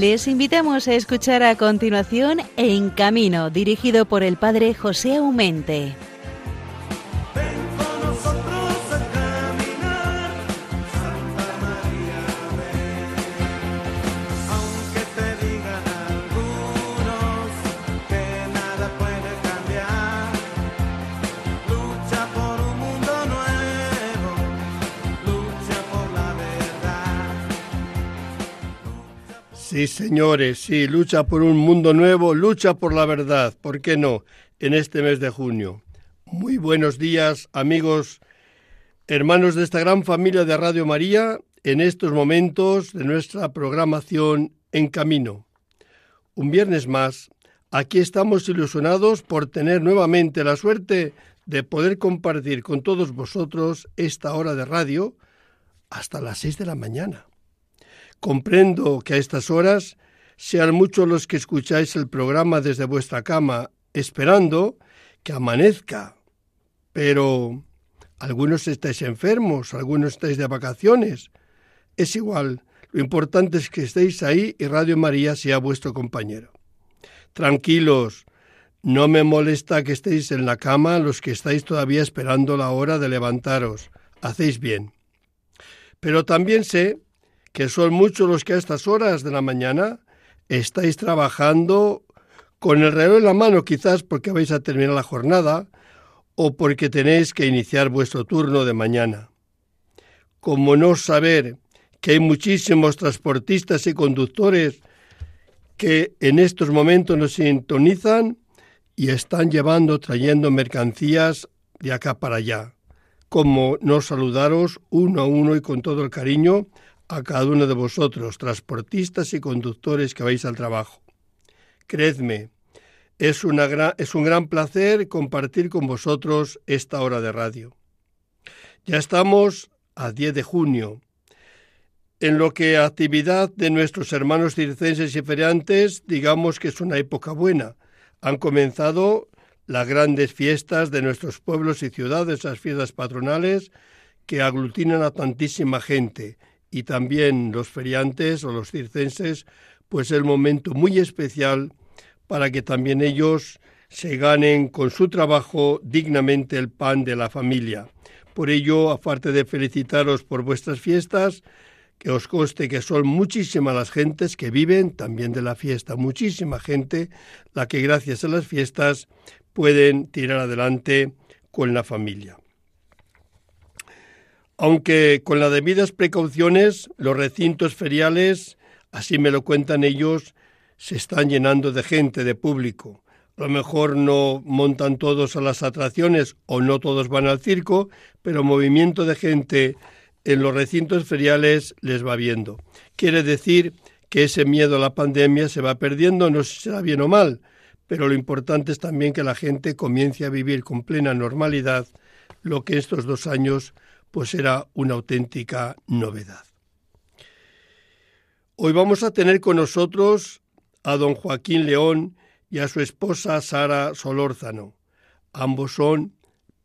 Les invitamos a escuchar a continuación En Camino, dirigido por el padre José Aumente. Señores, sí, lucha por un mundo nuevo, lucha por la verdad, ¿por qué no? En este mes de junio. Muy buenos días, amigos, hermanos de esta gran familia de Radio María, en estos momentos de nuestra programación En Camino. Un viernes más, aquí estamos ilusionados por tener nuevamente la suerte de poder compartir con todos vosotros esta hora de radio hasta las seis de la mañana. Comprendo que a estas horas sean muchos los que escucháis el programa desde vuestra cama, esperando que amanezca. Pero algunos estáis enfermos, algunos estáis de vacaciones. Es igual, lo importante es que estéis ahí y Radio María sea vuestro compañero. Tranquilos, no me molesta que estéis en la cama los que estáis todavía esperando la hora de levantaros. Hacéis bien. Pero también sé que son muchos los que a estas horas de la mañana estáis trabajando con el reloj en la mano, quizás porque vais a terminar la jornada o porque tenéis que iniciar vuestro turno de mañana. Como no saber que hay muchísimos transportistas y conductores que en estos momentos nos sintonizan y están llevando, trayendo mercancías de acá para allá. Como no saludaros uno a uno y con todo el cariño a cada uno de vosotros, transportistas y conductores que vais al trabajo. Creedme, es, es un gran placer compartir con vosotros esta hora de radio. Ya estamos a 10 de junio. En lo que a actividad de nuestros hermanos circenses y feriantes, digamos que es una época buena. Han comenzado las grandes fiestas de nuestros pueblos y ciudades, las fiestas patronales, que aglutinan a tantísima gente y también los feriantes o los circenses, pues el momento muy especial para que también ellos se ganen con su trabajo dignamente el pan de la familia. Por ello, aparte de felicitaros por vuestras fiestas, que os conste que son muchísimas las gentes que viven también de la fiesta, muchísima gente la que gracias a las fiestas pueden tirar adelante con la familia. Aunque con las debidas precauciones, los recintos feriales, así me lo cuentan ellos, se están llenando de gente, de público. A lo mejor no montan todos a las atracciones o no todos van al circo, pero movimiento de gente en los recintos feriales les va viendo. Quiere decir que ese miedo a la pandemia se va perdiendo, no sé si será bien o mal, pero lo importante es también que la gente comience a vivir con plena normalidad lo que estos dos años pues era una auténtica novedad. Hoy vamos a tener con nosotros a don Joaquín León y a su esposa Sara Solórzano. Ambos son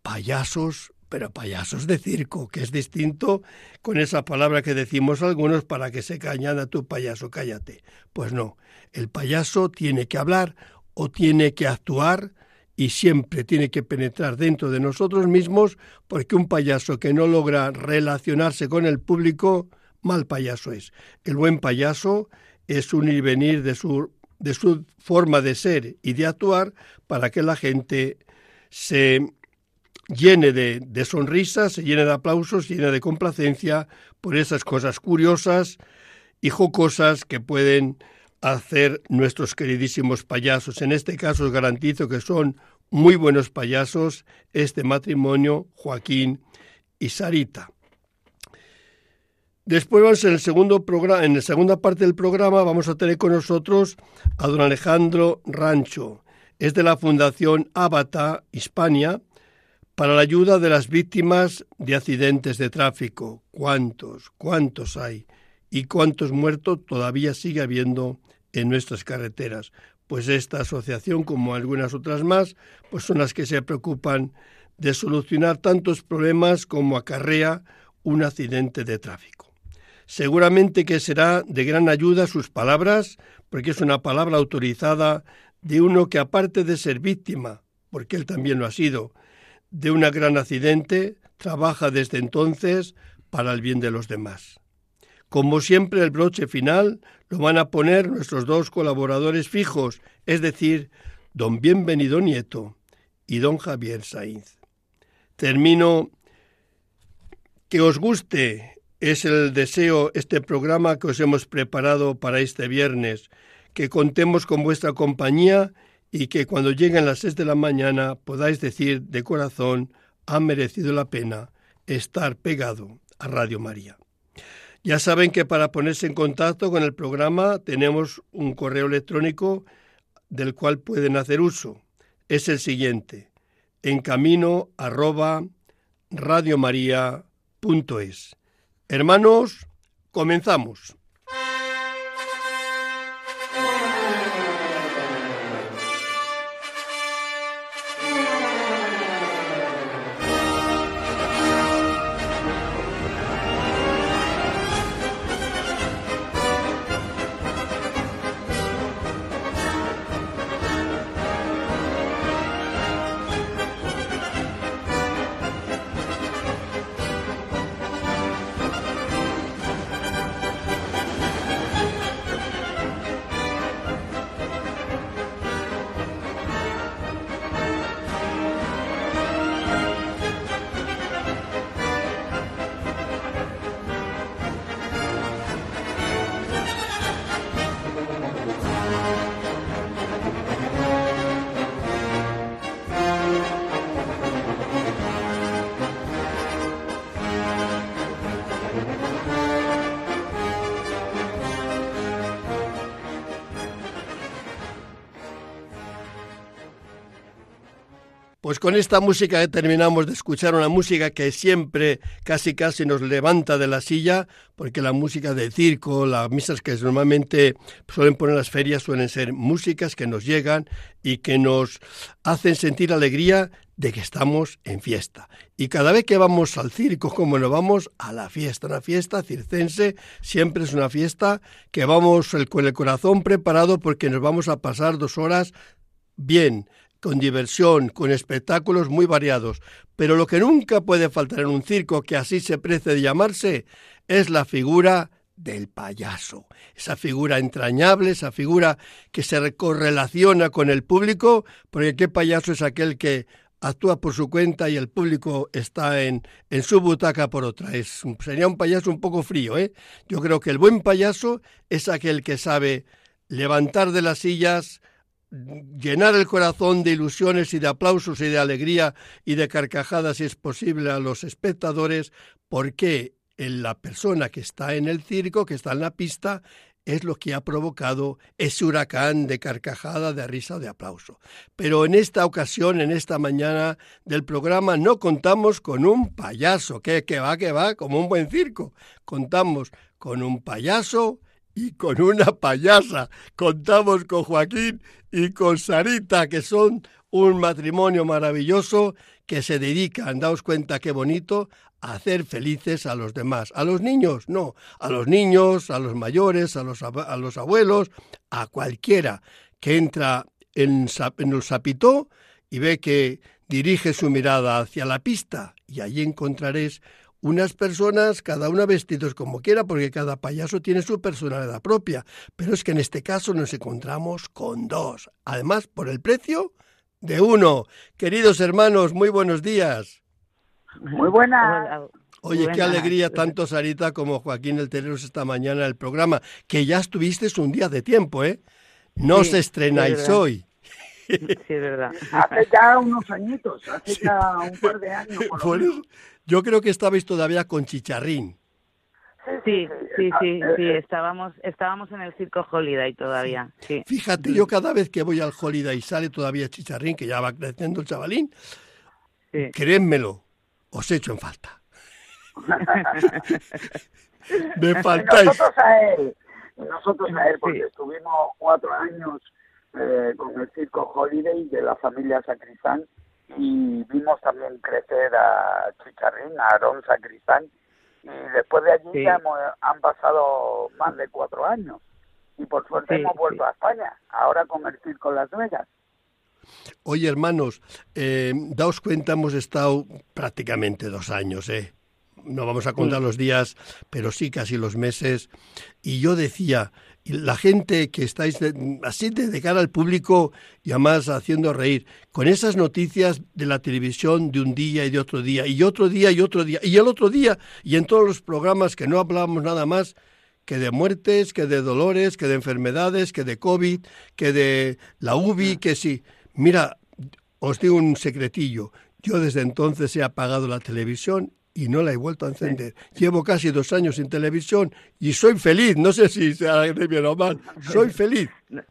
payasos, pero payasos de circo, que es distinto con esa palabra que decimos algunos para que se cañan a tu payaso, cállate. Pues no, el payaso tiene que hablar o tiene que actuar y siempre tiene que penetrar dentro de nosotros mismos porque un payaso que no logra relacionarse con el público, mal payaso es. El buen payaso es un ir venir de su, de su forma de ser y de actuar para que la gente se llene de, de sonrisas, se llene de aplausos, se llene de complacencia por esas cosas curiosas y jocosas que pueden hacer nuestros queridísimos payasos. En este caso os garantizo que son muy buenos payasos este matrimonio, Joaquín y Sarita. Después en el segundo programa, en la segunda parte del programa vamos a tener con nosotros a don Alejandro Rancho. Es de la Fundación Abata Hispania para la ayuda de las víctimas de accidentes de tráfico. ¿Cuántos? ¿Cuántos hay? ¿Y cuántos muertos todavía sigue habiendo en nuestras carreteras? pues esta asociación, como algunas otras más, pues son las que se preocupan de solucionar tantos problemas como acarrea un accidente de tráfico. Seguramente que será de gran ayuda sus palabras, porque es una palabra autorizada de uno que aparte de ser víctima, porque él también lo ha sido, de un gran accidente, trabaja desde entonces para el bien de los demás. Como siempre, el broche final lo van a poner nuestros dos colaboradores fijos, es decir, don Bienvenido Nieto y don Javier Sainz. Termino. Que os guste, es el deseo, este programa que os hemos preparado para este viernes, que contemos con vuestra compañía y que cuando lleguen las seis de la mañana podáis decir de corazón, ha merecido la pena estar pegado a Radio María. Ya saben que para ponerse en contacto con el programa tenemos un correo electrónico del cual pueden hacer uso. Es el siguiente, en camino arroba. Hermanos, comenzamos. Pues con esta música terminamos de escuchar una música que siempre casi casi nos levanta de la silla, porque la música de circo, las misas que normalmente suelen poner las ferias suelen ser músicas que nos llegan y que nos hacen sentir alegría de que estamos en fiesta. Y cada vez que vamos al circo, como nos vamos a la fiesta, una fiesta circense, siempre es una fiesta que vamos con el corazón preparado porque nos vamos a pasar dos horas bien, con diversión, con espectáculos muy variados, pero lo que nunca puede faltar en un circo, que así se prece de llamarse, es la figura del payaso, esa figura entrañable, esa figura que se correlaciona con el público, porque qué payaso es aquel que actúa por su cuenta y el público está en, en su butaca por otra. Sería un payaso un poco frío, ¿eh? Yo creo que el buen payaso es aquel que sabe levantar de las sillas, llenar el corazón de ilusiones y de aplausos y de alegría y de carcajadas si es posible a los espectadores, porque la persona que está en el circo, que está en la pista, es lo que ha provocado ese huracán de carcajada, de risa, de aplauso. Pero en esta ocasión, en esta mañana del programa, no contamos con un payaso, que, que va, que va, como un buen circo. Contamos con un payaso y con una payasa. Contamos con Joaquín y con Sarita, que son un matrimonio maravilloso que se dedican, daos cuenta qué bonito, a hacer felices a los demás. A los niños, no, a los niños, a los mayores, a los, a los abuelos, a cualquiera que entra en, el sapitó y ve que dirige su mirada hacia la pista y allí encontraréis unas personas, cada una vestidos como quiera, porque cada payaso tiene su personalidad propia. Pero es que en este caso nos encontramos con dos. Además, por el precio de uno. Queridos hermanos, muy buenos días. Muy buenas. Oye, qué alegría tanto Sarita como Joaquín el Tereros esta mañana en el programa, que ya estuvisteis un día de tiempo, ¿eh? No os estrenáis hoy. Sí, es verdad. Hace ya unos añitos, hace ya un par de años. Por, yo creo que estabais todavía con Chicharrín. Sí, sí, sí, sí, estábamos, estábamos en el circo Holiday todavía. Sí. Fíjate, yo cada vez que voy al Holiday y sale todavía Chicharrín, que ya va creciendo el chavalín, créenmelo, os echo en falta. Me faltáis. Nosotros a él, nosotros a él, porque estuvimos cuatro años eh, con el circo Holiday de la familia Sacristán y vimos también crecer a Chicharrín, a Aaron Sacristán Y después de allí ya han pasado más de cuatro años. Y por suerte hemos vuelto a España, ahora con el Circo Las Vegas. Oye, hermanos, eh, daos cuenta, hemos estado prácticamente dos años, ¿eh? No vamos a contar los días, pero sí casi los meses. Y yo decía, la gente que estáis así de, cara al público y además haciendo reír, con esas noticias de la televisión de un día y de otro día, y otro día y otro día, y el otro día, y en todos los programas que no hablábamos nada más que de muertes, que de dolores, que de enfermedades, que de COVID, que de la UBI, que sí. Mira, os digo un secretillo. Yo desde entonces he apagado la televisión y no la he vuelto a encender. Llevo casi dos años sin televisión y soy feliz. No sé si sea bien o mal. Soy feliz. es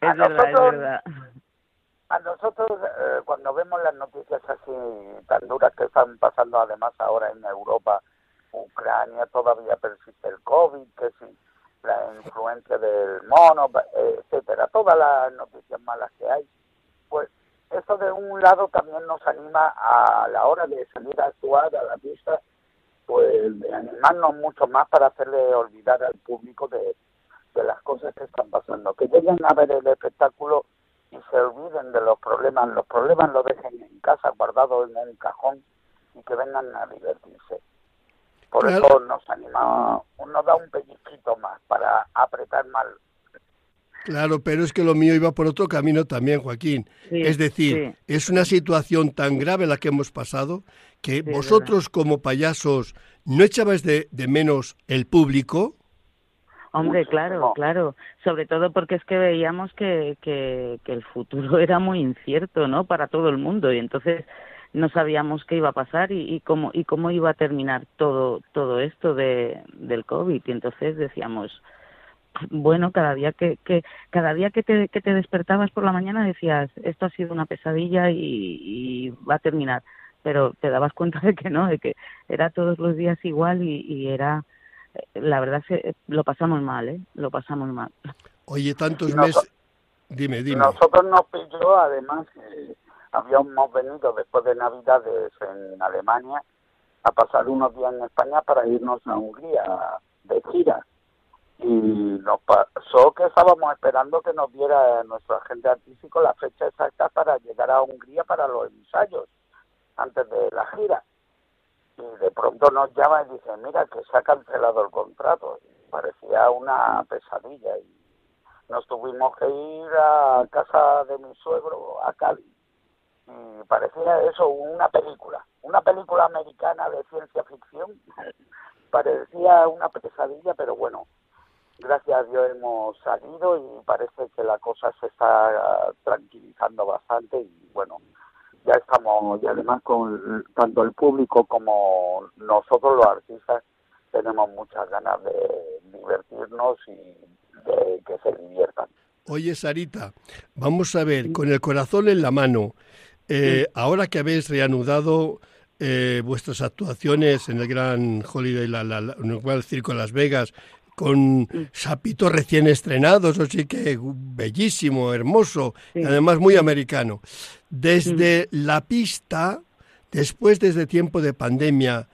verdad, es verdad. A nosotros, eh, cuando vemos las noticias así tan duras que están pasando además ahora en Europa, Ucrania, todavía persiste el COVID, que sí, la influencia del mono, etcétera, todas las noticias malas que hay, pues eso de un lado también nos anima a la hora de salir a actuar a la pista, pues de animarnos mucho más para hacerle olvidar al público de, las cosas que están pasando, que lleguen a ver el espectáculo y se olviden de los problemas, los problemas los dejen en casa guardados en el cajón y que vengan a divertirse. Por eso nos anima, nos da un pellizquito más para apretar más Claro, pero es que lo mío iba por otro camino también, Joaquín. es decir, es una situación tan grave la que hemos pasado que vosotros como payasos no echabais de, menos el público. Hombre, claro, claro. Sobre todo porque es que veíamos que, que, el futuro era muy incierto, ¿no? Para todo el mundo y entonces no sabíamos qué iba a pasar y, y cómo y cómo iba a terminar todo todo esto de, del COVID y entonces decíamos bueno, cada día que, que cada día que te, que te despertabas por la mañana decías esto ha sido una pesadilla y, va a terminar, pero te dabas cuenta de que no, de que era todos los días igual y, era la verdad que lo pasamos mal, ¿eh? Lo pasamos mal. Oye, tantos meses. Dime, dime. Nosotros nos pilló, además, que habíamos venido después de Navidades en Alemania a pasar unos días en España para irnos a Hungría de gira y nos pasó que estábamos esperando que nos diera nuestro agente artístico la fecha exacta para llegar a Hungría para los ensayos antes de la gira. Y de pronto nos llama y dice, mira que se ha cancelado el contrato. parecía una pesadilla y nos tuvimos que ir a casa de mi suegro, a Cali. Y parecía eso, una película, una película americana de ciencia ficción. parecía una pesadilla, pero bueno, gracias a Dios hemos salido y parece que la cosa se está tranquilizando bastante y bueno, ya estamos y además con tanto el público como nosotros los artistas tenemos muchas ganas de divertirnos y de que se diviertan. Oye, Sarita, vamos a ver, con el corazón en la mano, eh, ahora que habéis reanudado eh, vuestras actuaciones en el Gran Holiday, la, la, en el Circo Las Vegas, con sapitos recién estrenados, así que bellísimo, hermoso, y además muy americano. Desde la pista, después desde tiempo de pandemia,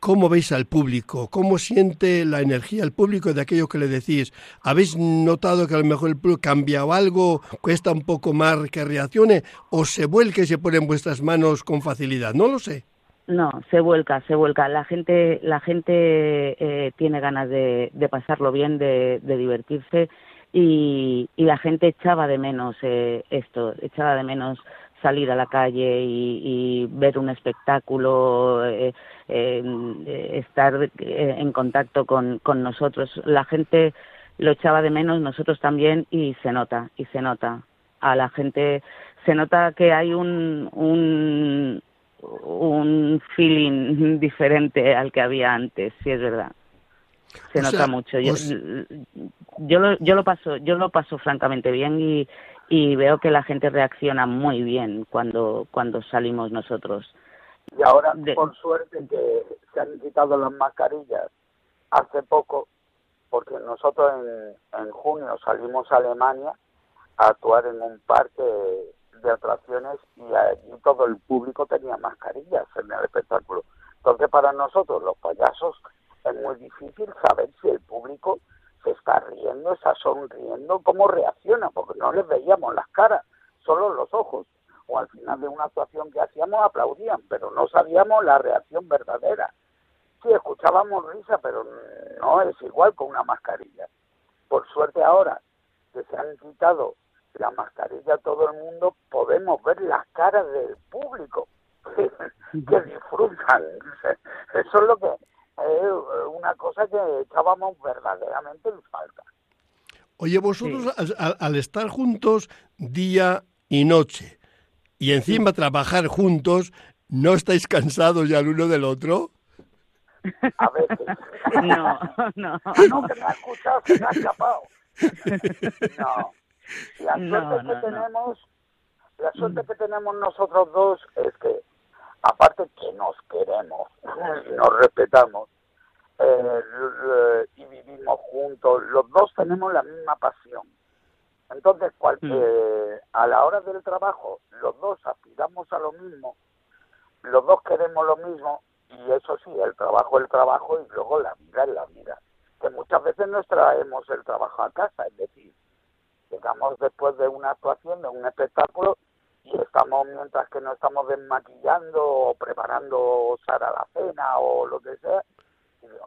¿cómo veis al público? ¿Cómo siente la energía el público de aquello que le decís? ¿Habéis notado que a lo mejor el público cambiado algo, cuesta un poco más que reaccione, o se vuelque y se pone en vuestras manos con facilidad? No lo sé. No, se vuelca, se vuelca. La gente, la gente eh, tiene ganas de, pasarlo bien, de, divertirse y, la gente echaba de menos eh, esto, echaba de menos salir a la calle y, ver un espectáculo, eh, estar en contacto con, con nosotros. La gente lo echaba de menos, nosotros también y se nota, y se nota. A la gente se nota que hay un, un, un feeling diferente al que había antes, sí es verdad. Se nota mucho. Yo, yo, lo, yo lo paso, yo lo paso francamente bien y, y veo que la gente reacciona muy bien cuando cuando salimos nosotros. Y ahora, por suerte, que se han quitado las mascarillas hace poco, porque nosotros en, en junio salimos a Alemania a actuar en un parque de atracciones y allí todo el público tenía mascarillas en el espectáculo. Entonces, para nosotros, los payasos, es muy difícil saber si el público se está riendo, está sonriendo, cómo reacciona, porque no les veíamos las caras, solo los ojos. O al final de una actuación que hacíamos aplaudían, pero no sabíamos la reacción verdadera. Sí, escuchábamos risa, pero no es igual con una mascarilla. Por suerte ahora que se han quitado la mascarilla a todo el mundo, podemos ver las caras del público que disfrutan. Eso es lo que es una cosa que echábamos verdaderamente en falta. Oye, vosotros al, estar juntos día y noche y encima trabajar juntos, ¿no estáis cansados ya el uno del otro? A veces. No, no. no, que me ha escuchado, se me ha escapado. No. La suerte que tenemos, la suerte que tenemos nosotros dos es que, aparte que nos queremos y nos respetamos, eh, y vivimos juntos, los dos tenemos la misma pasión. Entonces, cual, mm. a la hora del trabajo, los dos aspiramos a lo mismo, los dos queremos lo mismo, y eso sí, el trabajo es el trabajo y luego la vida es la vida. Que muchas veces nos traemos el trabajo a casa, es decir, llegamos después de una actuación, de un espectáculo, y estamos, mientras que no estamos desmaquillando o preparando Sara la cena o lo que sea,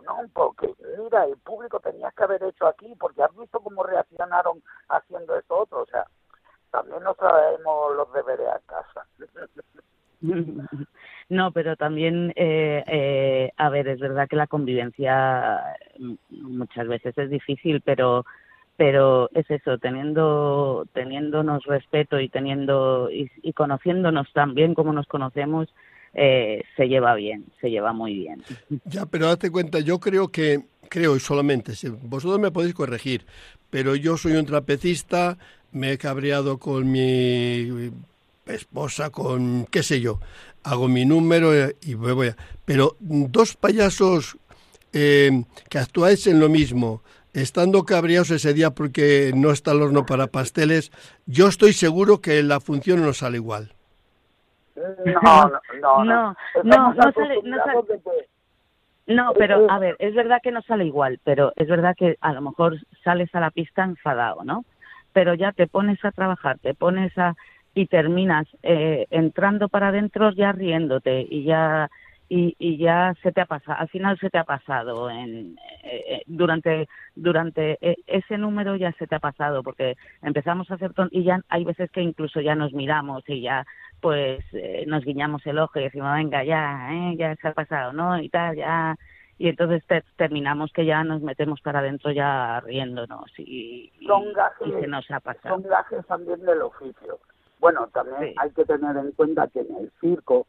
no, porque mira, el público tenías que haber hecho aquí, porque has visto cómo reaccionaron haciendo esto otro, o sea, también nos traemos los deberes a casa. No, pero también, eh, eh, a ver, es verdad que la convivencia mm, muchas veces es difícil, pero pero es eso, teniendo teniéndonos respeto y teniendo y, y conociéndonos tan bien como nos conocemos, eh, se lleva bien, se lleva muy bien. Ya, pero date cuenta, yo creo que, creo solamente, si vosotros me podéis corregir, pero yo soy un trapecista, me he cabreado con mi esposa, con qué sé yo, hago mi número y voy a... Pero dos payasos eh, que actuáis en lo mismo, estando cabreados ese día porque no está el horno para pasteles, yo estoy seguro que la función no sale igual. No, no, no. No, no, sale, no pero a ver, es verdad que no sale igual, pero es verdad que a lo mejor sales a la pista enfadado, ¿no? Pero ya te pones a trabajar, te pones a y terminas eh, entrando para adentro ya riéndote y ya y, y ya se te ha pasado, al final se te ha pasado en, eh, eh, durante durante eh, ese número ya se te ha pasado porque empezamos a hacer ton y ya hay veces que incluso ya nos miramos y ya pues nos guiñamos el ojo y decimos venga ya ya se ha pasado no y tal ya y entonces terminamos que ya nos metemos para adentro ya riéndonos y, se nos ha pasado. son gajes también del oficio. Bueno también hay que tener en cuenta que en el circo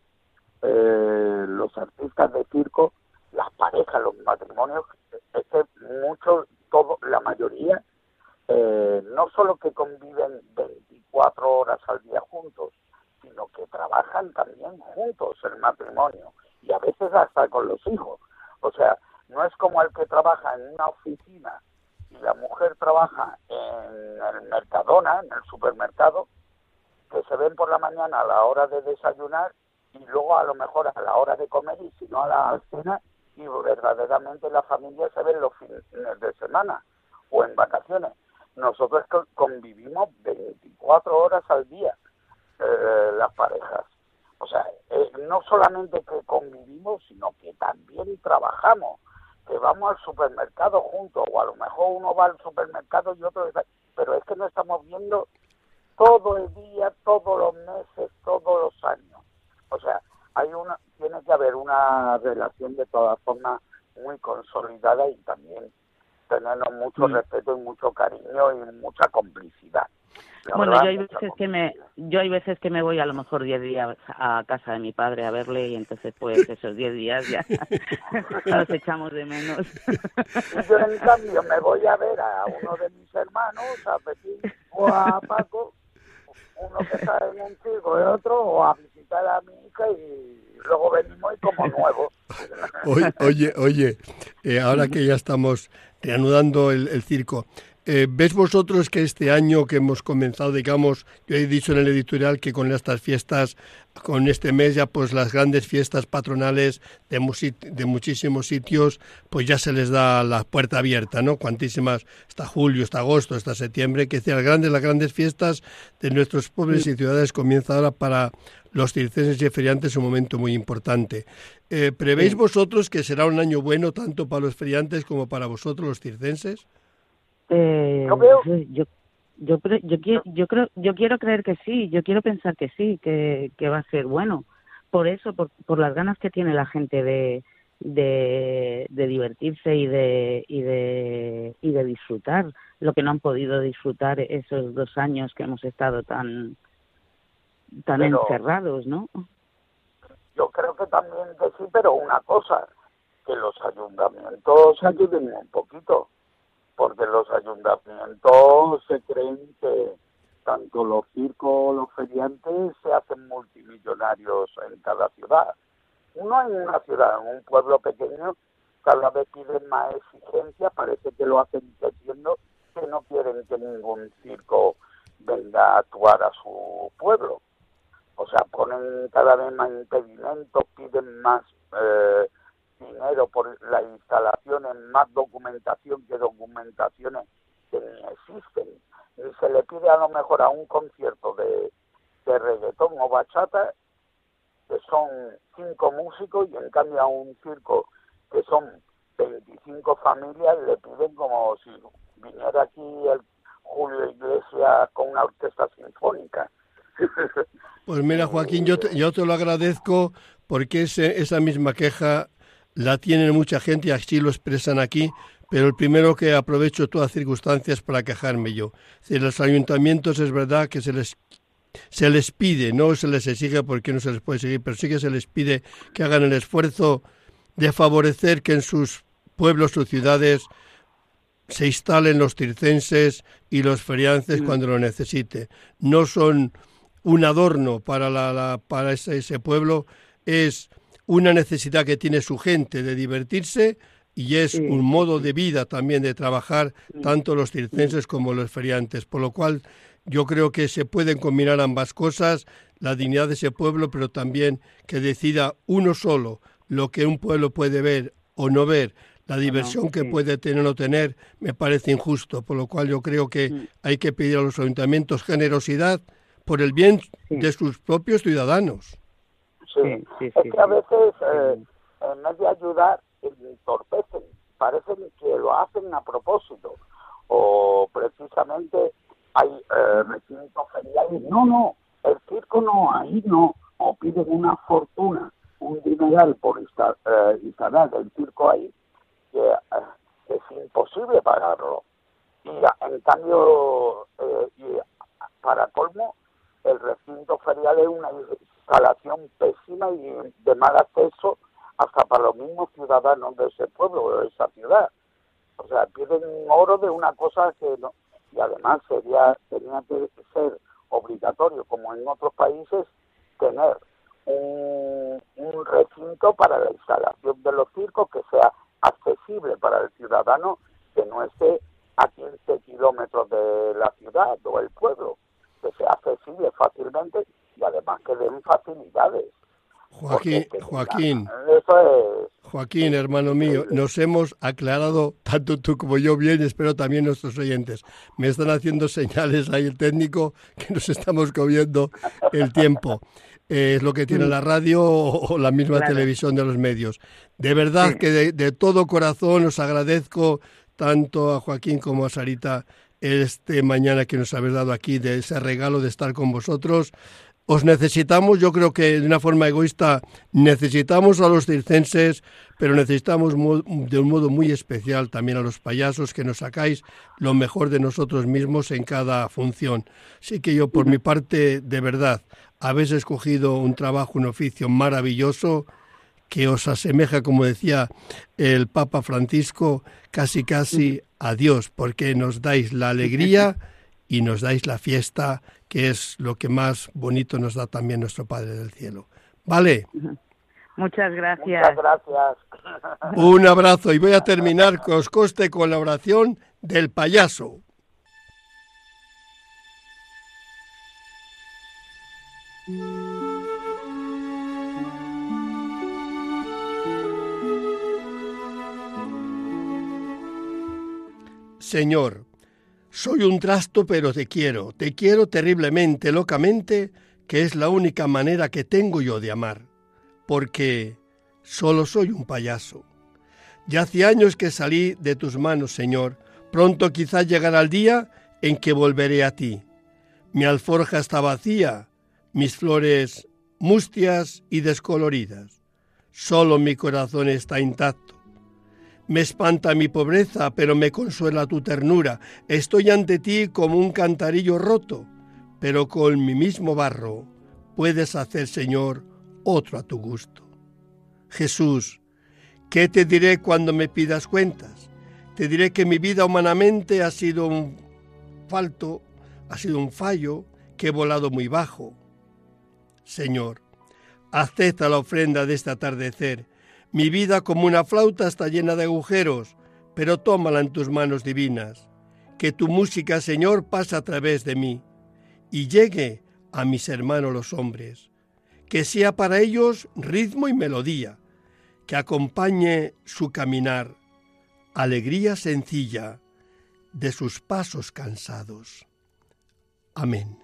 eh, los artistas de circo, las parejas, los matrimonios, es que muchos, todo, la mayoría, eh, no solo que conviven 24 horas al día juntos, sino que trabajan también juntos el matrimonio y a veces hasta con los hijos. O sea, no es como el que trabaja en una oficina y la mujer trabaja en el Mercadona, en el supermercado, que se ven por la mañana a la hora de desayunar y luego a lo mejor a la hora de comer y si no a la cena y verdaderamente la familia se ve los fines de semana o en vacaciones. Nosotros convivimos 24 horas al día eh, las parejas. O sea, eh, no solamente que convivimos, sino que también trabajamos, que vamos al supermercado juntos, o a lo mejor uno va al supermercado y otro... Pero es que no estamos viendo todo el día, todos los meses, todos los años. O sea, hay una, tiene que haber una relación de todas formas muy consolidada y también tenernos mucho mm. respeto y mucho cariño y mucha complicidad. bueno, yo hay veces que me yo hay veces que me voy a lo mejor 10 días a casa de mi padre a verle y entonces pues esos 10 días ya nos echamos de menos. Y yo en cambio me voy a ver a uno de mis hermanos, a Petit o a Paco, uno que está en un circo y otro, o a visitar a mi hija y luego venimos y como nuevo. oye, oye, eh, ahora que ya estamos reanudando el, circo, eh, ¿ves vosotros que este año que hemos comenzado, digamos, yo he dicho en el editorial que con estas fiestas, con este mes ya pues las grandes fiestas patronales de, de muchísimos sitios, pues ya se les da la puerta abierta, ¿no? Cuantísimas, hasta julio, hasta agosto, hasta septiembre, que decir, las grandes, las grandes fiestas de nuestros pueblos y ciudades comienza ahora para los circenses y feriantes un momento muy importante. Eh, ¿Prevéis vosotros que será un año bueno tanto para los feriantes como para vosotros los circenses? Eh, yo, yo, yo, quiero, yo, creo, yo quiero creer que sí, yo quiero pensar que sí, que, que va a ser bueno. Por eso, por, por las ganas que tiene la gente de, de, de, divertirse y de, y, de, y de disfrutar lo que no han podido disfrutar esos dos años que hemos estado tan, tan encerrados, ¿no? Yo creo que también que sí, pero una cosa, que los ayuntamientos ayuden un poquito, porque los ayuntamientos se creen que tanto los circos, los feriantes se hacen multimillonarios en cada ciudad. Uno en una ciudad, en un pueblo pequeño, cada vez piden más exigencia, parece que lo hacen entendiendo que no quieren que ningún circo venga a actuar a su pueblo o sea, ponen cada vez más impedimentos, piden más eh, dinero por las instalaciones, más documentación que documentaciones que ni existen. Y se le pide a lo mejor a un concierto de, de reggaetón o bachata que son cinco músicos y en cambio a un circo que son 25 familias le piden como si viniera aquí el Julio Iglesias con una orquesta sinfónica. Pues mira, Joaquín, yo te, yo te lo agradezco porque ese, esa misma queja la tienen mucha gente y así lo expresan aquí, pero el primero que aprovecho todas circunstancias para quejarme yo. Si los ayuntamientos es verdad que se les se les pide, no se les exige porque no se les puede seguir, pero sí que se les pide que hagan el esfuerzo de favorecer que en sus pueblos o ciudades se instalen los circenses y los feriances cuando lo necesite. No son un adorno para, la, para ese, ese, pueblo, es una necesidad que tiene su gente de divertirse y es un modo de vida también de trabajar tanto los circenses como los feriantes, por lo cual yo creo que se pueden combinar ambas cosas, la dignidad de ese pueblo, pero también que decida uno solo lo que un pueblo puede ver o no ver, la diversión que puede tener o no tener, me parece injusto, por lo cual yo creo que hay que pedir a los ayuntamientos generosidad, por el bien de sus propios ciudadanos. Sí, es que a veces eh, en vez de ayudar entorpecen, parecen que lo hacen a propósito o precisamente hay eh, recintos feriales. No, no, el circo no, ahí no, o piden una fortuna, un dineral por eh, instalar el circo ahí, que eh, es imposible pagarlo. Y en cambio, y para colmo, el recinto ferial es una instalación pésima y de mal acceso hasta para los mismos ciudadanos de ese pueblo o de esa ciudad. O sea, piden oro de una cosa que no, y además sería tenía que ser obligatorio, como en otros países, tener un recinto para la instalación de los circos que sea accesible para el ciudadano que no esté a 15 kilómetros de la ciudad o el pueblo que sea accesible fácilmente y además que den facilidades. Joaquín, Joaquín, Joaquín, hermano mío, nos hemos aclarado tanto tú como yo bien, espero también nuestros oyentes. Me están haciendo señales ahí el técnico que nos estamos comiendo el tiempo. es lo que tiene la radio o, la misma televisión de los medios. De verdad que de, de todo corazón os agradezco tanto a Joaquín como a Sarita este mañana que nos habéis dado aquí, de ese regalo de estar con vosotros. Os necesitamos, yo creo que de una forma egoísta, necesitamos a los circenses, pero necesitamos de un modo muy especial también a los payasos que nos sacáis lo mejor de nosotros mismos en cada función. Así que yo, por mi parte, de verdad, habéis escogido un trabajo, un oficio maravilloso que os asemeja, como decía el Papa Francisco, casi casi a Dios, porque nos dais la alegría y nos dais la fiesta, que es lo que más bonito nos da también nuestro Padre del Cielo. ¿Vale? Muchas gracias. Gracias. Un abrazo y voy a terminar, que os coste, con la oración del payaso. Señor, soy un trasto pero te quiero, te quiero terriblemente, locamente, que es la única manera que tengo yo de amar, porque solo soy un payaso. Ya hace años que salí de tus manos, Señor, pronto quizás llegará el día en que volveré a ti. Mi alforja está vacía, mis flores mustias y descoloridas. Solo mi corazón está intacto me espanta mi pobreza, pero me consuela tu ternura. Estoy ante ti como un cantarillo roto, pero con mi mismo barro puedes hacer, Señor, otro a tu gusto. Jesús, ¿qué te diré cuando me pidas cuentas? Te diré que mi vida humanamente ha sido un falto, ha sido un fallo, que he volado muy bajo. Señor, acepta la ofrenda de este atardecer mi vida como una flauta está llena de agujeros, pero tómala en tus manos divinas. Que tu música, Señor, pase a través de mí y llegue a mis hermanos los hombres. Que sea para ellos ritmo y melodía, que acompañe su caminar, alegría sencilla de sus pasos cansados. Amén.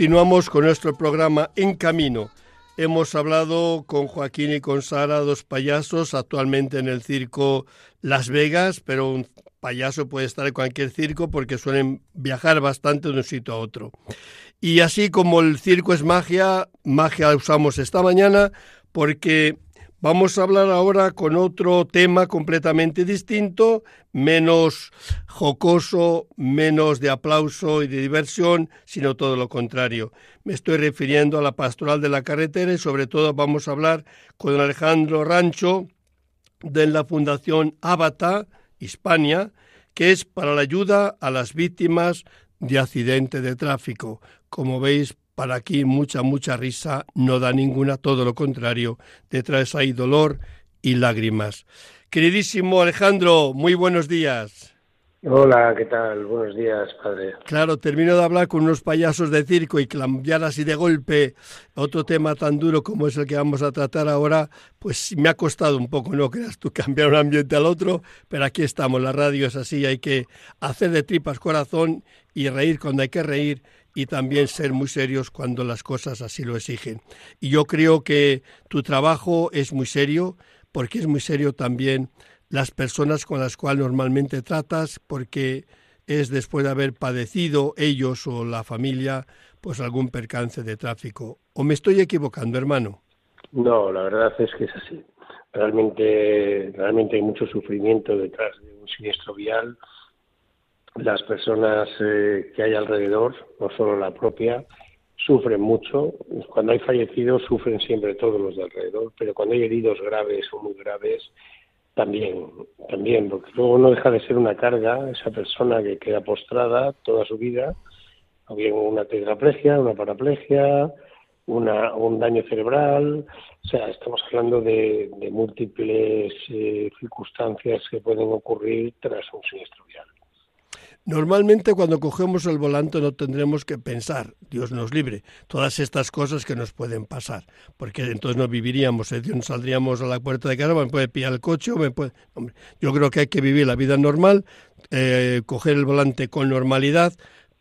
Continuamos con nuestro programa En Camino. Hemos hablado con Joaquín y con Sara, dos payasos, actualmente en el circo Las Vegas, pero un payaso puede estar en cualquier circo porque suelen viajar bastante de un sitio a otro. Y así como el circo es magia, magia usamos esta mañana porque Vamos a hablar ahora con otro tema completamente distinto, menos jocoso, menos de aplauso y de diversión, sino todo lo contrario. Me estoy refiriendo a la pastoral de la carretera y sobre todo vamos a hablar con Alejandro Rancho de la Fundación Abata, Hispania, que es para la ayuda a las víctimas de accidente de tráfico. Como veis, para aquí mucha, mucha risa no da ninguna, todo lo contrario, detrás hay dolor y lágrimas. Queridísimo Alejandro, muy buenos días. Hola, ¿qué tal? Buenos días, padre. Claro, termino de hablar con unos payasos de circo y cambiar así de golpe otro tema tan duro como es el que vamos a tratar ahora, pues me ha costado un poco, no creas tú, cambiar un ambiente al otro, pero aquí estamos, la radio es así, hay que hacer de tripas corazón y reír cuando hay que reír y también ser muy serios cuando las cosas así lo exigen. Y yo creo que tu trabajo es muy serio, porque es muy serio también las personas con las cuales normalmente tratas, porque es después de haber padecido ellos o la familia pues algún percance de tráfico. ¿O me estoy equivocando, hermano? No, la verdad es que es así. Realmente, realmente hay mucho sufrimiento detrás de un siniestro vial las personas eh, que hay alrededor, no solo la propia, sufren mucho. Cuando hay fallecidos sufren siempre todos los de alrededor, pero cuando hay heridos graves o muy graves, también, también, porque luego no deja de ser una carga esa persona que queda postrada toda su vida, o bien una tetraplegia, una paraplegia, una, un daño cerebral, o sea, estamos hablando de, múltiples eh, circunstancias que pueden ocurrir tras un siniestro vial. Normalmente cuando cogemos el volante no tendremos que pensar, Dios nos libre, todas estas cosas que nos pueden pasar, porque entonces no viviríamos, ¿eh? saldríamos a la puerta de casa, me puede pillar el coche me puede... Hombre, yo creo que hay que vivir la vida normal, eh, coger el volante con normalidad,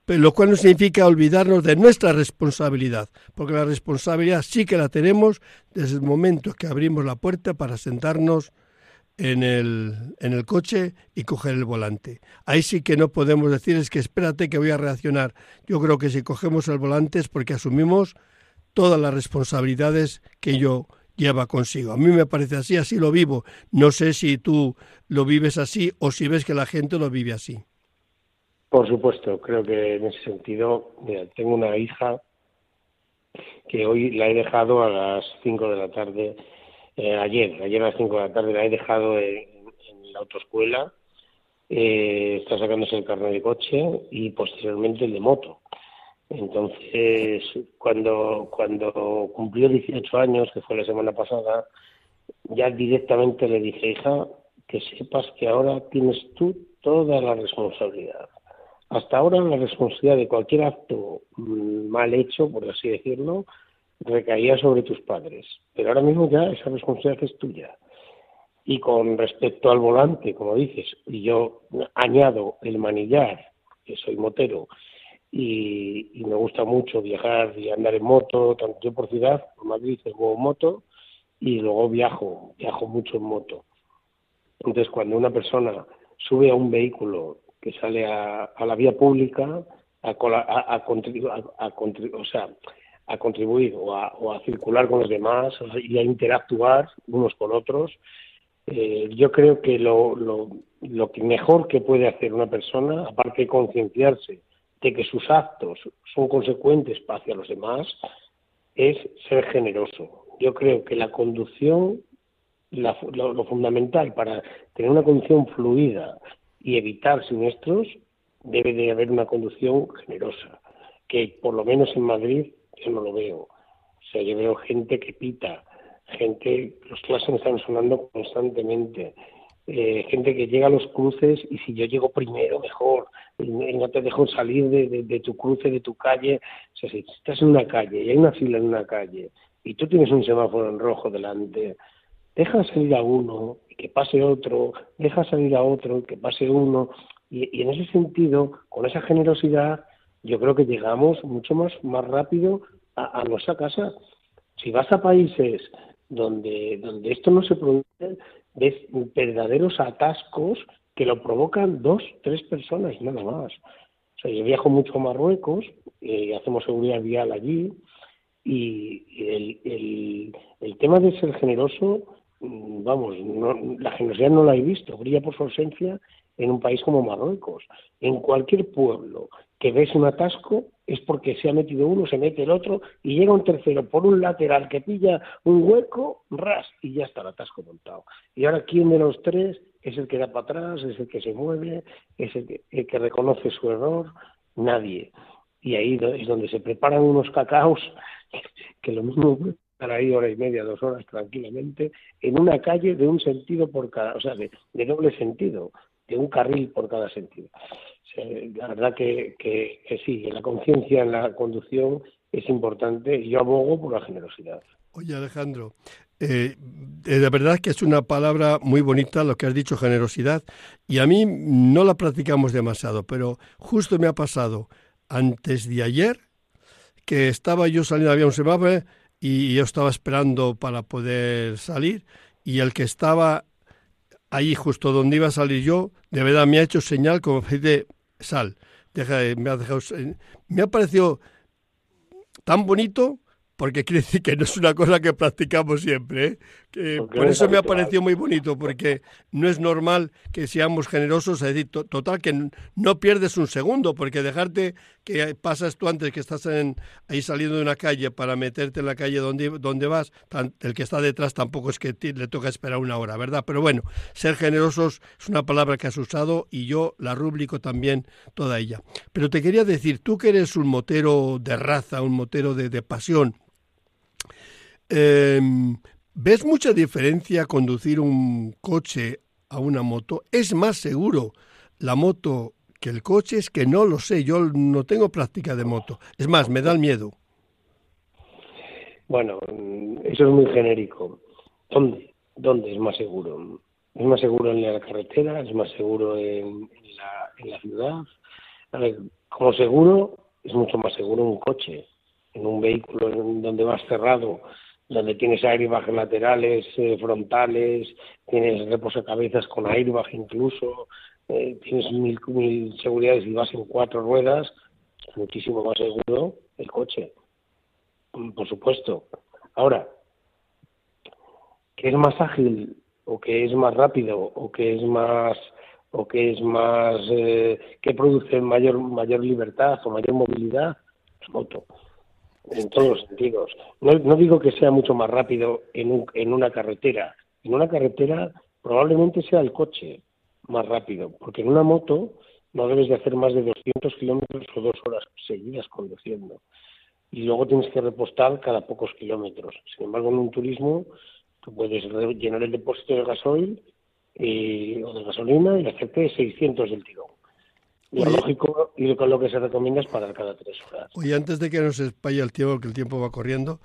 lo cual no significa olvidarnos de nuestra responsabilidad, porque la responsabilidad sí que la tenemos desde el momento que abrimos la puerta para sentarnos en el, en el coche y coger el volante. Ahí sí que no podemos decir es que espérate que voy a reaccionar. Yo creo que si cogemos el volante es porque asumimos todas las responsabilidades que yo lleva consigo. A mí me parece así, así lo vivo. No sé si tú lo vives así o si ves que la gente lo vive así. Por supuesto, creo que en ese sentido, mira, tengo una hija que hoy la he dejado a las 5 de la tarde, eh, ayer, ayer a las 5 de la tarde la he dejado en, la autoescuela, eh, está sacándose el carnet de coche y posteriormente el de moto. Entonces, cuando, cuando cumplió 18 años, que fue la semana pasada, ya directamente le dije, hija, que sepas que ahora tienes tú toda la responsabilidad. Hasta ahora la responsabilidad de cualquier acto mm, mal hecho, por así decirlo, recaía sobre tus padres. Pero ahora mismo ya esa responsabilidad es tuya. Y con respecto al volante, como dices, y yo añado el manillar, que soy motero, y, me gusta mucho viajar y andar en moto, tanto yo por ciudad, por Madrid, tengo moto, y luego viajo, viajo mucho en moto. Entonces, cuando una persona sube a un vehículo que sale a, la vía pública a, a, a, o sea, a contribuir o a, circular con los demás y a interactuar unos con otros, eh, yo creo que lo, lo, lo mejor que puede hacer una persona, aparte de concienciarse de que sus actos son consecuentes hacia los demás, es ser generoso. Yo creo que la conducción, lo, fundamental para tener una conducción fluida y evitar siniestros, debe de haber una conducción generosa, que por lo menos en Madrid yo no lo veo. O sea, yo veo gente que pita, gente, los clases están sonando constantemente, eh, gente que llega a los cruces y si yo llego primero, mejor, y no te dejo salir de, de, tu cruce, de tu calle. O sea, si estás en una calle y hay una fila en una calle y tú tienes un semáforo en rojo delante, deja salir a uno y que pase otro, deja salir a otro que pase uno. Y, en ese sentido, con esa generosidad, yo creo que llegamos mucho más, más rápido a, nuestra casa. Si vas a países donde, donde esto no se produce, ves verdaderos atascos que lo provocan dos, tres personas nada más. O yo viajo mucho a Marruecos, eh, hacemos seguridad vial allí, y el, el, tema de ser generoso, mm, vamos, la generosidad no la he visto, brilla por su ausencia en un país como Marruecos. En cualquier pueblo que ves un atasco es porque se ha metido uno, se mete el otro y llega un tercero por un lateral que pilla un hueco, ras, y ya está el atasco montado. Y ahora, ¿quién de los tres es el que da para atrás, es el que se mueve, es el que, reconoce su error? Nadie. Y ahí es donde se preparan unos cacaos que lo mismo estar ahí hora y media, dos horas tranquilamente, en una calle de un sentido por cada, o sea, de doble sentido, de un carril por cada sentido la verdad que, que, sí, la conciencia en la conducción es importante y yo abogo por la generosidad. Oye, Alejandro, eh, de verdad que es una palabra muy bonita lo que has dicho, generosidad, y a mí no la practicamos demasiado, pero justo me ha pasado antes de ayer que estaba yo saliendo, había un semáforo y yo estaba esperando para poder salir y el que estaba ahí justo donde iba a salir yo, de verdad me ha hecho señal como de sal. Deja, me, ha dejado, me ha parecido tan bonito porque quiere decir que no es una cosa que practicamos siempre. ¿eh? Que por eso me ha parecido muy bonito, porque no es normal que seamos generosos, es decir, total, que no pierdes un segundo, porque dejarte que pasas tú antes que estás en, ahí saliendo de una calle para meterte en la calle donde, donde vas, el que está detrás tampoco es que le toca esperar una hora, ¿verdad? Pero bueno, ser generosos es una palabra que has usado y yo la rubrico también toda ella. Pero te quería decir, tú que eres un motero de raza, un motero de, de pasión, Em, ¿Ves mucha diferencia conducir un coche a una moto? ¿Es más seguro la moto que el coche es que no lo sé, yo no tengo práctica de moto. Es más, me da el miedo. Bueno, eso es muy genérico. ¿Dónde? ¿Dónde es más seguro? ¿Es más seguro en la carretera? ¿Es más seguro en, la, en la ciudad? Como seguro, es mucho más seguro un coche, en un vehículo donde vas cerrado, donde tienes airbags laterales, eh, frontales, tienes reposacabezas con airbag incluso, eh, tienes mil, mil seguridades y vas en cuatro ruedas, muchísimo más seguro el coche, mm, por supuesto. Ahora, ¿qué es más ágil o que es más rápido o que es más o que es más eh, que produce mayor mayor libertad o mayor movilidad la moto en todos los sentidos. No, no digo que sea mucho más rápido en, un, en una carretera. En una carretera probablemente sea el coche más rápido porque en una moto no debes de hacer más de 200 kilómetros o dos horas seguidas conduciendo. Y luego tienes que repostar cada pocos kilómetros. Sin embargo en un turismo tú puedes llenar el depósito de gasoil y, o de gasolina y hacerte 600 del tirón. Lo lógico y con lo que se recomienda es parar cada tres horas. Oye, antes de que nos espalle el tiempo, que el tiempo va corriendo,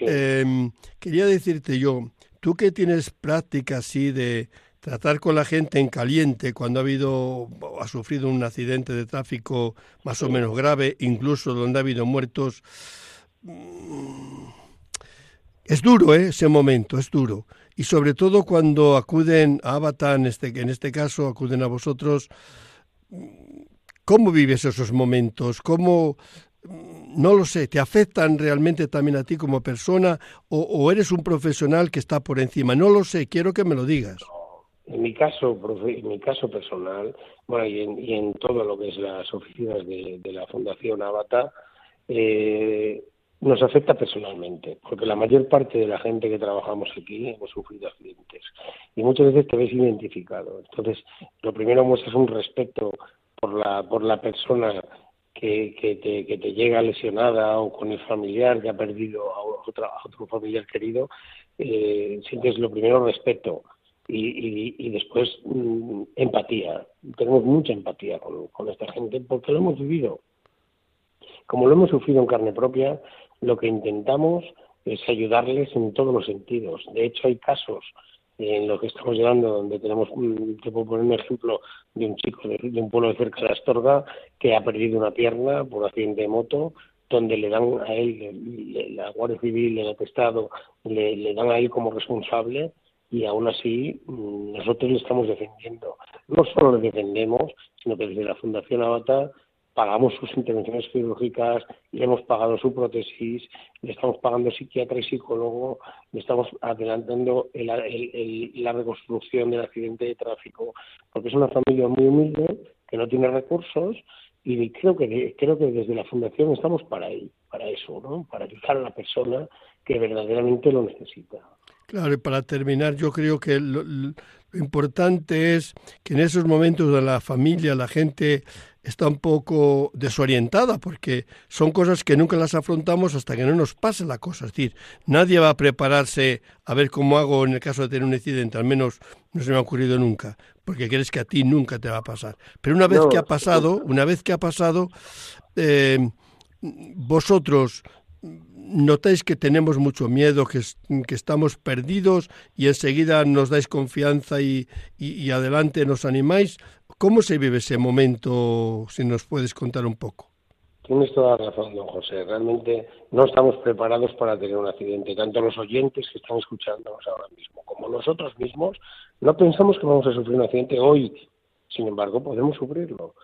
em, quería decirte yo, tú que tienes práctica así de tratar con la gente en caliente cuando ha habido, ha sufrido un accidente de tráfico más o menos grave, incluso donde ha habido muertos, mm, es duro ¿eh? ese momento, es duro y sobre todo cuando acuden a Avatar, en este, en este caso acuden a vosotros, ¿cómo vives esos momentos? ¿Cómo, no lo sé, te afectan realmente también a ti como persona o, eres un profesional que está por encima? No lo sé, quiero que me lo digas. En mi caso, en mi caso personal, bueno, y en, y en todo lo que es las oficinas de, de la Fundación Avatar, eh, nos afecta personalmente, porque la mayor parte de la gente que trabajamos aquí hemos sufrido accidentes y muchas veces te ves identificado. Entonces, lo primero muestras un respeto por la, por la persona que, que, te, que te llega lesionada o con el familiar que ha perdido a otro, otro familiar querido, eh, sientes lo primero respeto y, y, después mm, empatía. Tenemos mucha empatía con, con esta gente porque lo hemos vivido. Como lo hemos sufrido en carne propia, lo que intentamos es ayudarles en todos los sentidos. De hecho, hay casos en los que estamos llegando donde tenemos, te puedo poner un ejemplo de un chico de, un pueblo de cerca de Astorga que ha perdido una pierna por accidente de moto, donde le dan a él, la Guardia Civil, el atestado, le, le dan a él como responsable y aún así mm, nosotros le estamos defendiendo. No solo le defendemos, sino que desde la Fundación Avatar pagamos sus intervenciones quirúrgicas, le hemos pagado su prótesis, le estamos pagando psiquiatra y psicólogo, le estamos adelantando la reconstrucción del accidente de tráfico, porque es una familia muy humilde que no tiene recursos y creo que creo que desde la fundación estamos para ahí, para eso, ¿no? Para ayudar a la persona que verdaderamente lo necesita. Claro, y para terminar, yo creo que importante es que en esos momentos de la familia la gente está un poco desorientada porque son cosas que nunca las afrontamos hasta que no nos pase la cosa. Es decir, nadie va a prepararse a ver cómo hago en el caso de tener un accidente, al menos no se me ha ocurrido nunca, porque crees que a ti nunca te va a pasar. Pero una vez que ha pasado, una vez que ha pasado, eh, vosotros notáis que tenemos mucho miedo, que, que, estamos perdidos y enseguida nos dais confianza y, y adelante nos animáis, ¿Cómo se vive ese momento, si nos puedes contar un poco? Tienes toda la razón, don José. Realmente no estamos preparados para tener un accidente. Tanto los oyentes que están escuchándonos ahora mismo como nosotros mismos no pensamos que vamos a sufrir un accidente hoy. Sin embargo, podemos sufrirlo.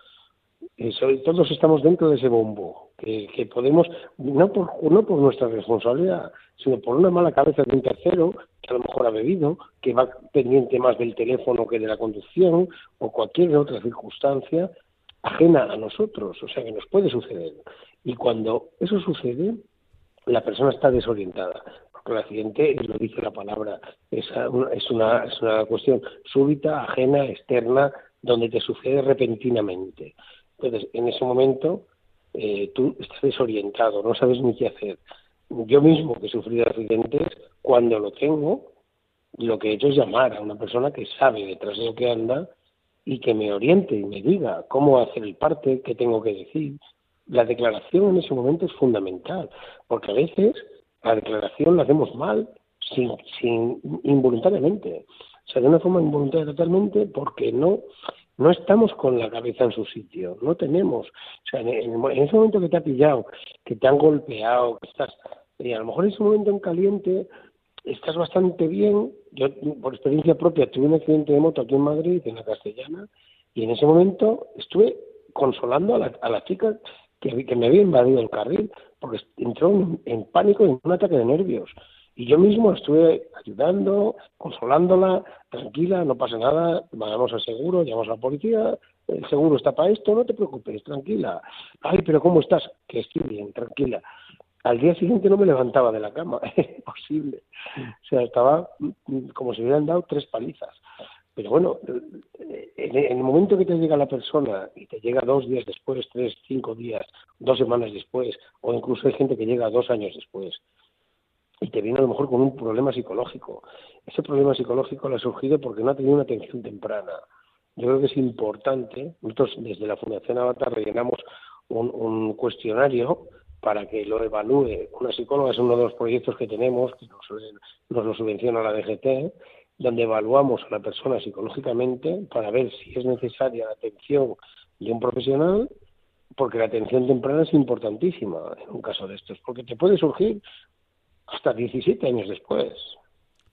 Todos estamos dentro de ese bombo, que, que podemos, no por, no por nuestra responsabilidad, sino por una mala cabeza de un tercero que a lo mejor ha bebido, que va pendiente más del teléfono que de la conducción o cualquier otra circunstancia ajena a nosotros, o sea que nos puede suceder. Y cuando eso sucede, la persona está desorientada, porque el accidente, lo dice la palabra, es una, es una, es una cuestión súbita, ajena, externa, donde te sucede repentinamente. En ese momento, eh, tú estás desorientado, no sabes ni qué hacer yo mismo que he sufrido accidentes, cuando lo tengo, lo que he hecho es llamar a una persona que sabe detrás de lo que anda y que me oriente y me diga cómo hacer el parte, qué tengo que decir. La declaración en ese momento es fundamental, porque a veces la declaración la hacemos mal, sin, sin involuntariamente, o sea, de una forma involuntaria totalmente, porque no no estamos con la cabeza en su sitio, no tenemos, o sea, en, ese momento que te ha pillado, que te han golpeado, que estás, y a lo mejor en ese momento en caliente estás bastante bien. Yo, por experiencia propia, tuve un accidente de moto aquí en Madrid, en la Castellana, y en ese momento estuve consolando a la, chica que, que me había invadido el carril, porque entró en, en pánico, en un ataque de nervios. Y yo mismo estuve ayudando, consolándola, tranquila, no pasa nada, vamos al seguro, llamamos a la policía, el seguro está para esto, no te preocupes, tranquila. Ay, pero ¿cómo estás? Que estoy bien, tranquila. Al día siguiente no me levantaba de la cama, es imposible. O sea, estaba como si hubieran dado tres palizas. Pero bueno, en el momento que te llega la persona y te llega dos días después, tres, cinco días, dos semanas después, o incluso hay gente que llega dos años después, y te viene a lo mejor con un problema psicológico. Ese problema psicológico le ha surgido porque no ha tenido una atención temprana. Yo creo que es importante, nosotros desde la Fundación Avatar rellenamos un cuestionario para que lo evalúe una psicóloga, es uno de los proyectos que tenemos, que nos, nos lo subvenciona la DGT, donde evaluamos a la persona psicológicamente para ver si es necesaria la atención de un profesional, porque la atención temprana es importantísima en un caso de estos, porque te puede surgir hasta 17 años después.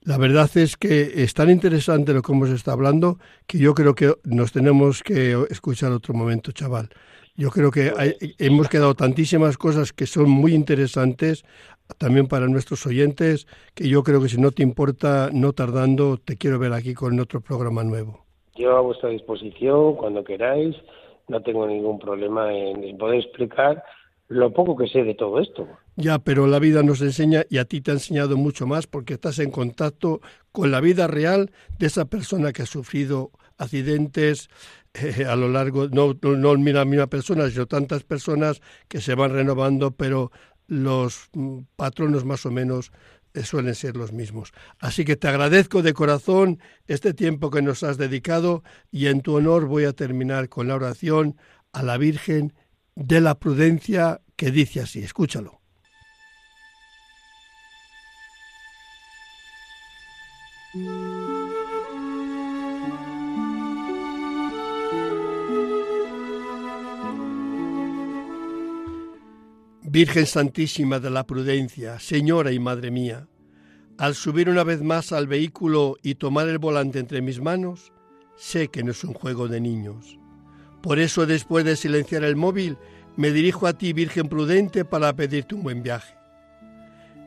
La verdad es que es tan interesante lo que hemos estado hablando que yo creo que nos tenemos que escuchar otro momento, chaval. Yo creo que hemos quedado tantísimas cosas que son muy interesantes también para nuestros oyentes, que yo creo que si no te importa, no tardando, te quiero ver aquí con otro programa nuevo. Yo a vuestra disposición, cuando queráis, no tengo ningún problema en, poder explicar lo poco que sé de todo esto. Ya, pero la vida nos enseña y a ti te ha enseñado mucho más porque estás en contacto con la vida real de esa persona que ha sufrido accidentes, eh, a lo largo, no, no la misma persona, sino tantas personas que se van renovando, pero los mm, patronos más o menos eh, suelen ser los mismos. Así que te agradezco de corazón este tiempo que nos has dedicado y en tu honor voy a terminar con la oración a la Virgen de la Prudencia que dice así, escúchalo. Virgen Santísima de la Prudencia, Señora y Madre mía, al subir una vez más al vehículo y tomar el volante entre mis manos, sé que no es un juego de niños. Por eso después de silenciar el móvil, me dirijo a ti, Virgen Prudente, para pedirte un buen viaje.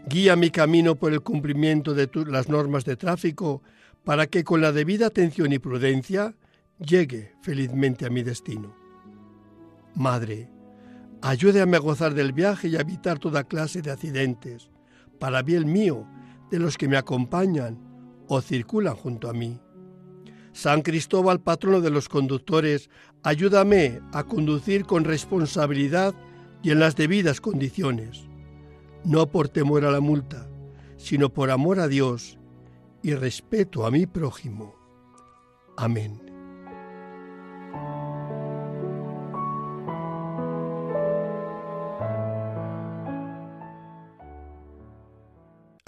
Guía mi camino por el cumplimiento de las normas de tráfico para que con la debida atención y prudencia llegue felizmente a mi destino. Madre, Ayúdame a gozar del viaje y a evitar toda clase de accidentes, para bien mío, de los que me acompañan o circulan junto a mí. San Cristóbal, patrono de los conductores, ayúdame a conducir con responsabilidad y en las debidas condiciones, no por temor a la multa, sino por amor a Dios y respeto a mi prójimo. Amén.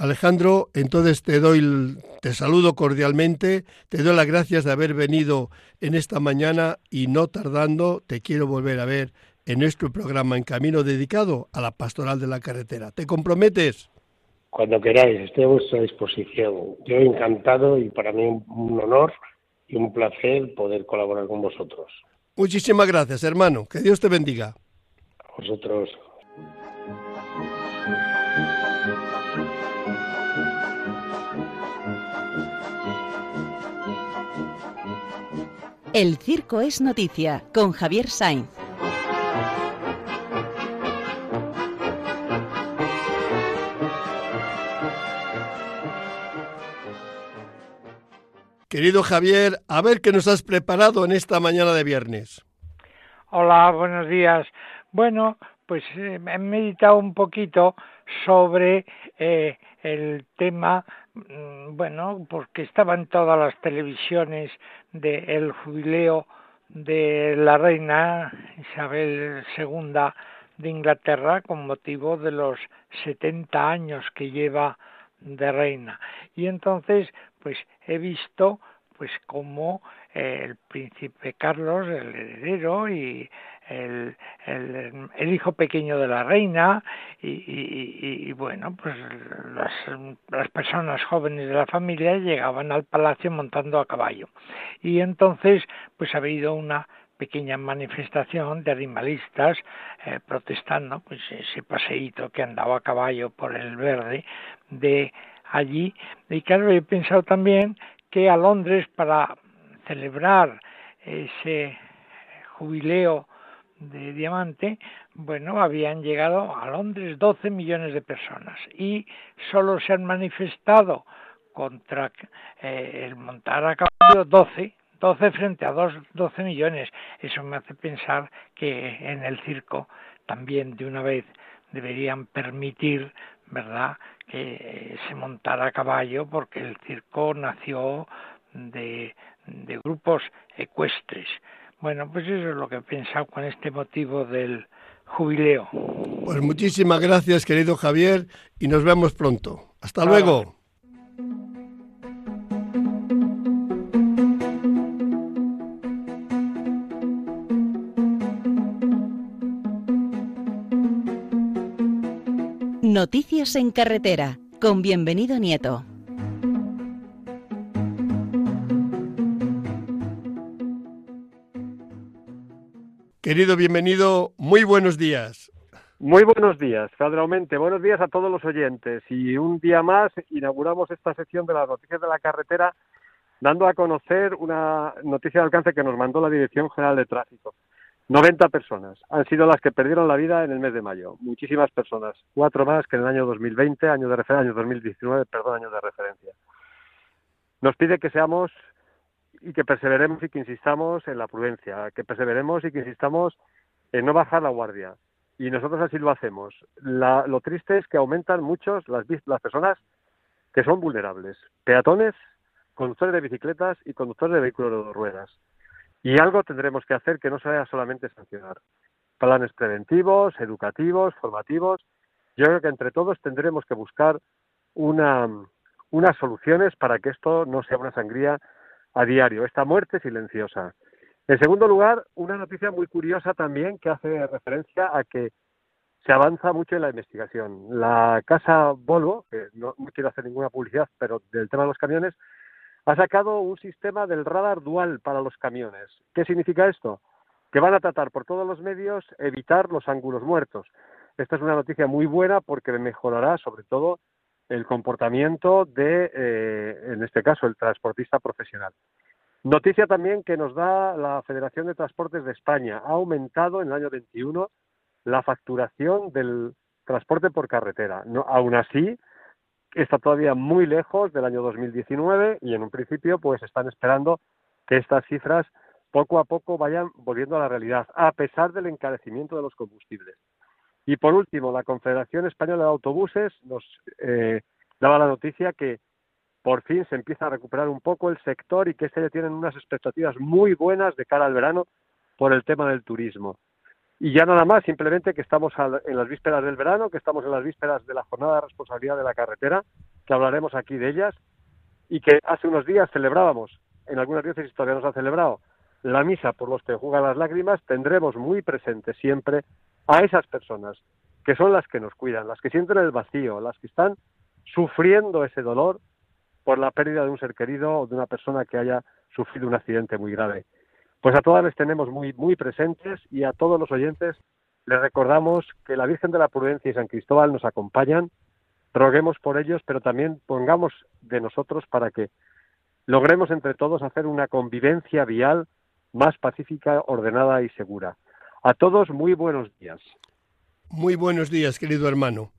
Alejandro, entonces te doy, te saludo cordialmente, te doy las gracias de haber venido en esta mañana y no tardando te quiero volver a ver en nuestro programa en camino dedicado a la pastoral de la carretera. ¿Te comprometes? Cuando queráis, estoy a vuestra disposición. Yo encantado y para mí un honor y un placer poder colaborar con vosotros. Muchísimas gracias, hermano. Que Dios te bendiga. A vosotros. El Circo es Noticia con Javier Sainz. Querido Javier, a ver qué nos has preparado en esta mañana de viernes. Hola, buenos días. Bueno, pues eh, he meditado un poquito sobre eh, el tema, bueno, porque estaban todas las televisiones del jubileo de la reina Isabel II de Inglaterra con motivo de los 70 años que lleva de reina. Y entonces, pues he visto pues como el príncipe Carlos, el heredero, y el, el, hijo pequeño de la reina y, bueno, pues las, las, personas jóvenes de la familia llegaban al palacio montando a caballo. Y entonces pues ha habido una pequeña manifestación de animalistas eh, protestando pues ese paseíto que andaba a caballo por el verde de allí y claro he pensado también que a Londres para celebrar ese jubileo de diamante, bueno, habían llegado a Londres 12 millones de personas y solo se han manifestado contra eh, el montar a caballo 12, 12 frente a 12 millones. Eso me hace pensar que en el circo también de una vez deberían permitir, ¿verdad?, que se montara a caballo porque el circo nació de, de grupos ecuestres. Bueno, pues eso es lo que he pensado con este motivo del jubileo. Pues muchísimas gracias, querido Javier, y nos vemos pronto. Hasta luego. Noticias en carretera, con bienvenido Nieto. Querido bienvenido, muy buenos días. Muy buenos días, Padre Aumente. Buenos días a todos los oyentes. Y un día más inauguramos esta sección de las noticias de la carretera dando a conocer una noticia de alcance que nos mandó la Dirección General de Tráfico. 90 personas han sido las que perdieron la vida en el mes de mayo. Muchísimas personas. Cuatro más que en el año 2020, año de referencia, año 2019, perdón, año de referencia. Nos pide que seamos y que perseveremos y que insistamos en la prudencia, que perseveremos y que insistamos en no bajar la guardia. Y nosotros así lo hacemos. lo triste es que aumentan muchos las, las personas que son vulnerables. Peatones, conductores de bicicletas y conductores de vehículos de dos ruedas. Y algo tendremos que hacer que no sea solamente sancionar. Planes preventivos, educativos, formativos. Yo creo que entre todos tendremos que buscar una, unas soluciones para que esto no sea una sangría a diario, esta muerte silenciosa. En segundo lugar, una noticia muy curiosa también que hace referencia a que se avanza mucho en la investigación. La casa Volvo, que no, quiero hacer ninguna publicidad, pero del tema de los camiones, ha sacado un sistema del radar dual para los camiones. ¿Qué significa esto? Que van a tratar por todos los medios evitar los ángulos muertos. Esta es una noticia muy buena porque mejorará sobre todo el comportamiento de, eh, en este caso, el transportista profesional. Noticia también que nos da la Federación de Transportes de España. Ha aumentado en el año 21 la facturación del transporte por carretera. No, aún así, está todavía muy lejos del año 2019 y en un principio pues están esperando que estas cifras poco a poco vayan volviendo a la realidad, a pesar del encarecimiento de los combustibles. Y por último, la Confederación Española de Autobuses nos eh, daba la noticia que por fin se empieza a recuperar un poco el sector y que este ya tienen unas expectativas muy buenas de cara al verano por el tema del turismo. Y ya nada más, simplemente que estamos en las vísperas del verano, que estamos en las vísperas de la jornada de responsabilidad de la carretera, que hablaremos aquí de ellas, y que hace unos días celebrábamos, en algunas diócesis todavía nos ha celebrado, la misa por los que juegan las lágrimas, tendremos muy presente siempre a esas personas que son las que nos cuidan, las que sienten el vacío, las que están sufriendo ese dolor por la pérdida de un ser querido o de una persona que haya sufrido un accidente muy grave. Pues a todas les tenemos muy, muy presentes y a todos los oyentes les recordamos que la Virgen de la Prudencia y San Cristóbal nos acompañan, roguemos por ellos, pero también pongamos de nosotros para que logremos entre todos hacer una convivencia vial más pacífica, ordenada y segura. A todos muy buenos días. Muy buenos días, querido hermano.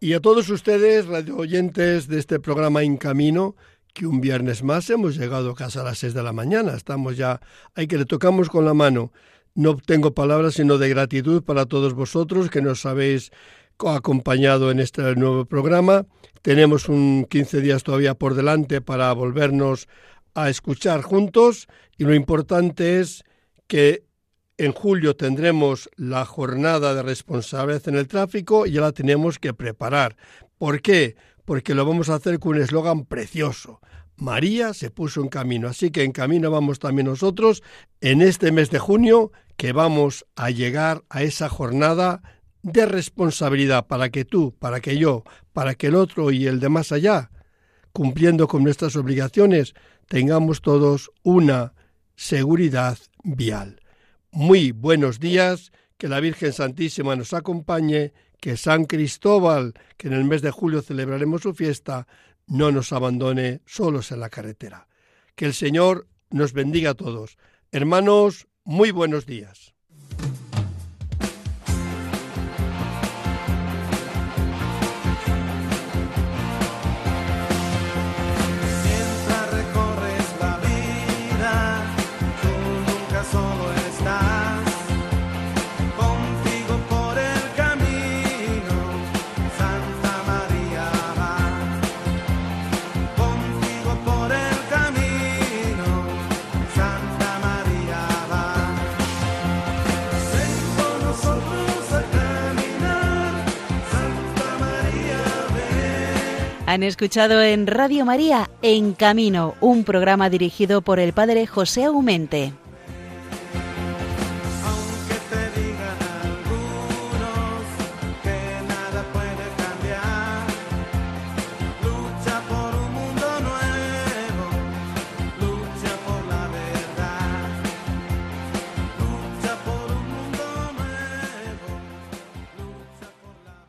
Y a todos ustedes, radio oyentes de este programa En Camino, que un viernes más hemos llegado a casa a las seis de la mañana. Estamos ya, hay que le tocamos con la mano. no tengo palabras sino de gratitud para todos vosotros que nos habéis acompañado en este nuevo programa. Tenemos un 15 días todavía por delante para volvernos a escuchar juntos y lo importante es que en julio tendremos la jornada de responsabilidad en el tráfico y ya la tenemos que preparar. ¿Por qué? Porque lo vamos a hacer con un eslogan precioso. María se puso en camino, así que en camino vamos también nosotros en este mes de junio que vamos a llegar a esa jornada de responsabilidad para que tú, para que yo, para que el otro y el de más allá, cumpliendo con nuestras obligaciones, tengamos todos una seguridad vial. Muy buenos días, que la Virgen Santísima nos acompañe, que San Cristóbal, que en el mes de julio celebraremos su fiesta, no nos abandone solos en la carretera. Que el Señor nos bendiga a todos. Hermanos, muy buenos días. Han escuchado en Radio María En Camino, un programa dirigido por el padre José Aumente.